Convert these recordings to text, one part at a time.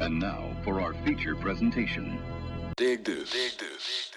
And now for our feature presentation. Dig this. Dig this.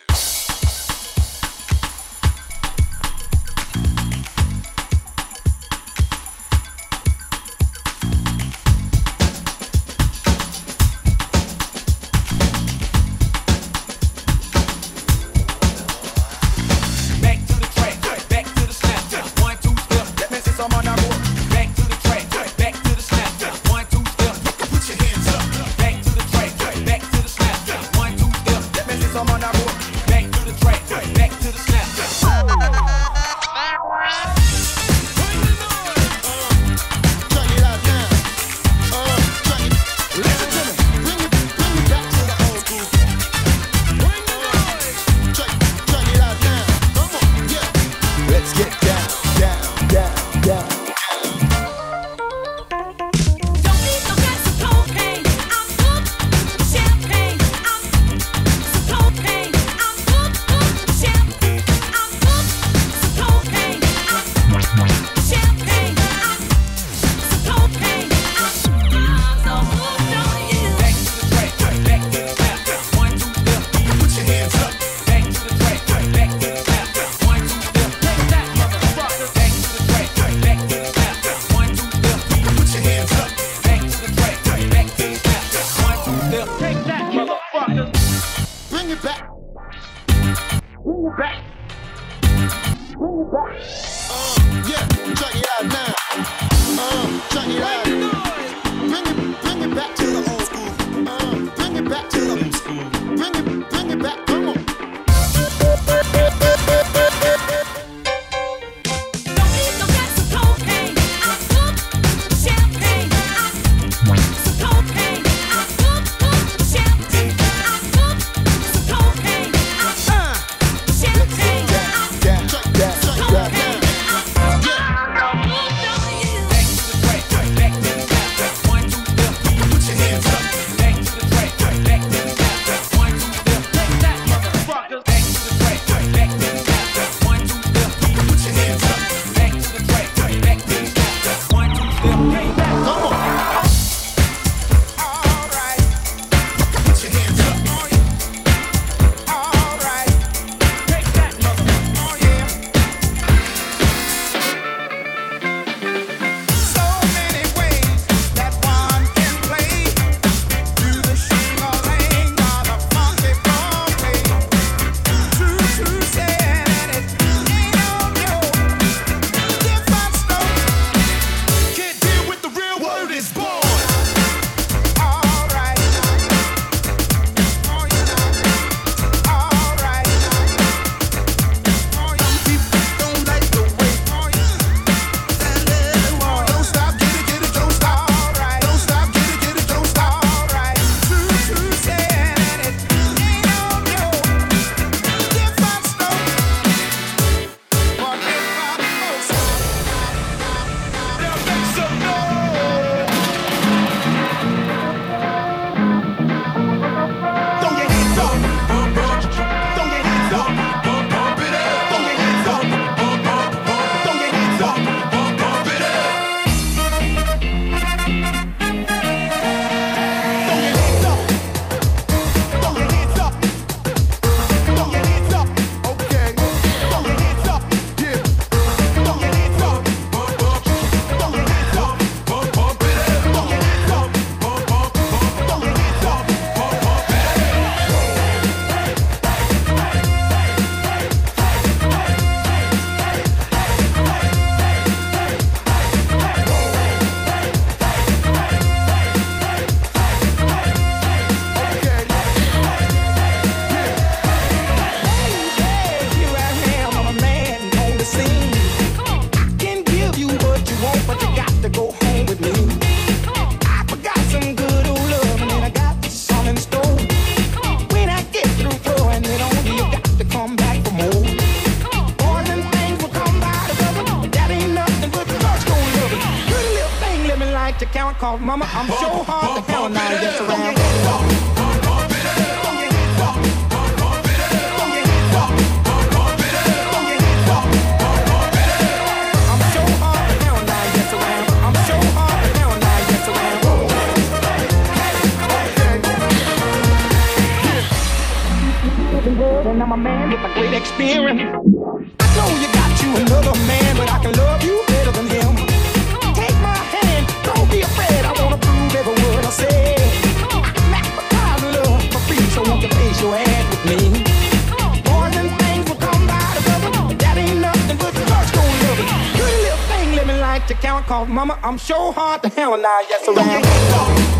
Mama. I'm sure hard to handle now, yes, around.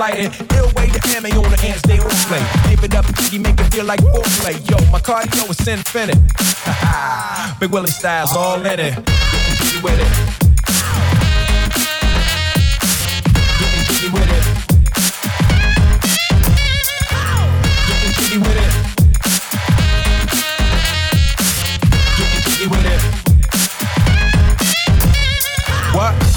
I don't light it. Ill way the ammo on the ants, they all play. Give it up, you make it feel like foreplay. Yo, my cardio is infinite. Big Willie style's all in it. With it.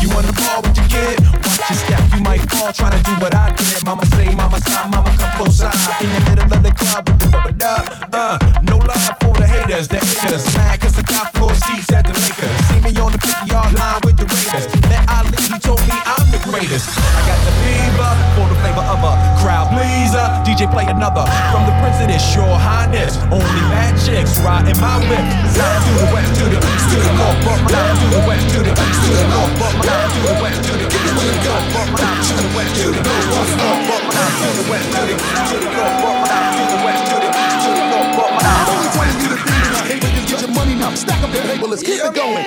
You on the ball with your kid? Watch your step, you might fall trying to do what I did. Mama say, mama sign, mama come close side. In the middle of the club with the rubber duck. Uh, no love for the haters, the haters. Mad cause I got four seats at the Lakers. See me on the 50 yard line with the Raiders. Met Ali, he told me I'm the greatest. I got the fever for the flavor of a crowd pleaser. DJ play another from the prince of this, your highness. Only bad chicks riding my whip. South to the west, to the east, to the north. Down to the west, to the east, to the north. Down to the west, to the east, to the north. To the west, to the east, to the north. Down to the west, to the east, to the north. Down to the west, to the east, to the north. Down to the west, to the east. Hey, niggas, get your money now. Stack up your paper. Let's keep it going.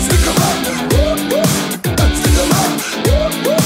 Stick 'em up. Stick 'em up.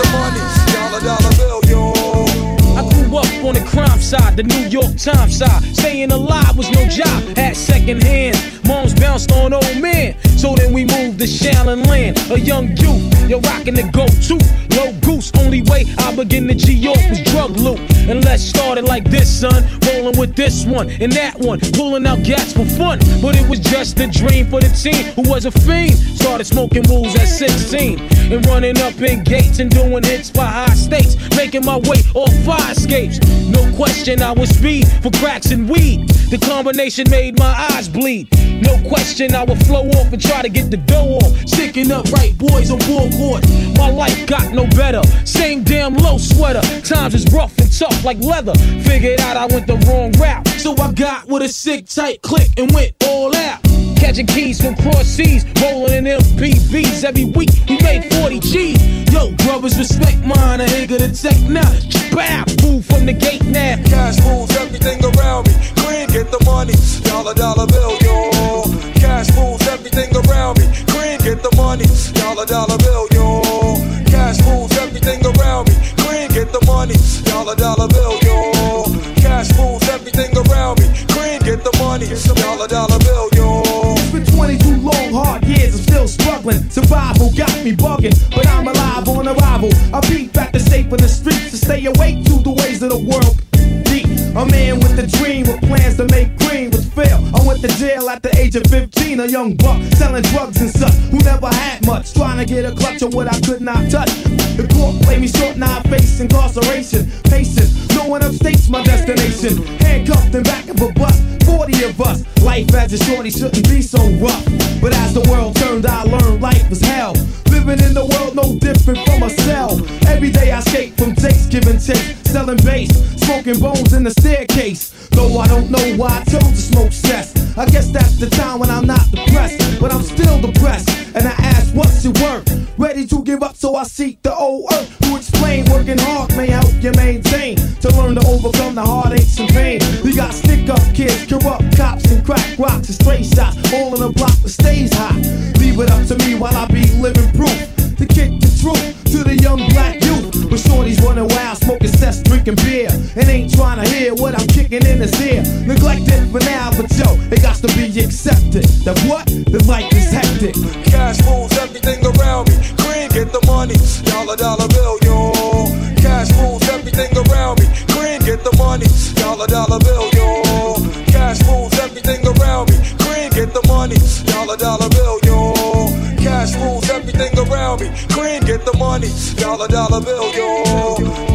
the money, dollar dollar bill, yo. I grew up on the crime side, the New York Times side. Staying alive was no job, had second hands. Moms bounced on old men. So then we moved to Shaolin Land, a young youth. You're rocking the go-to, low goose. Only way I begin to G York was drug loot. And let's start it like this, son. Rolling with this one and that one, pulling out gats for fun. But it was just a dream for the teen who was a fiend. Started smoking rules at 16 and running up in gates and doing hits for high stakes. Making my way off fire escapes. No question, I was speed for cracks and weed. The combination made my eyes bleed. No question, I would flow off and try to get the dough off. Sticking up right boys on board court. My life got no better. Same damn low sweater. Times is rough and tough like leather. Figured out I went the wrong route. So I got with a sick tight click and went all out. Catching keys from cross seas, rolling in MPVs every week. We made 40 G's. Yo, brothers, respect mine. I ain't gonna take now. Bow, move from the gate now. Cash moves everything around me. Green, get the money. Dollar, dollar bill, yo. Get the money. Dollar, dollar bill, yo. Cash moves everything around me. Green, get the money. Dollar, dollar bill, yo. Cash moves everything around me. Green, get the money. Dollar, dollar bill, yo. It's been 22 long, hard years, I'm still struggling. Survival got me bugging, but I'm alive on arrival. I beat back the safe of the streets to stay awake to the ways of the world. A man with a dream with plans to make green was fail. I went to jail at the age of 15, a young buck selling drugs and such who never had much. Trying to get a clutch on what I could not touch. The court played me short, now I face incarceration. Patience, no one upstates my destination. Handcuffed and back of a bus, 40 of us. Life as a shorty shouldn't be so rough. But as the world turned, I learned life was hell. Living in the world no different from a cell. Every day I escape from takes, giving take, selling bass, smoking bones in the staircase. Though I don't know why I chose to smoke cess. I guess that's the time when I'm not depressed, but I'm still depressed. And I ask, what's it worth? Ready to give up, so I seek the old earth. Who explain working hard may help you maintain. To learn to overcome the heartaches and pain. We got stick up kids, corrupt cops, and crack rocks and stray shots. All in a block that stays hot. Leave it up to me while I be living proof. To kick the truth to the young black youth. But shorties running wild, smoking cess, drinking beer. And ain't trying to hear what I'm kicking in his ear. Neglected for now, but yo, it got to be accepted. That what? The life is hectic. Cash moves everything around me. Green, get the money. Dollar, dollar bill, yo. Cash moves everything around me. Green, get the money. Dollar, dollar bill, yo. Cash moves everything around me. Green, get the money. Dollar, dollar bill, around me. Clean, get the money. Dollar, dollar bill, yo.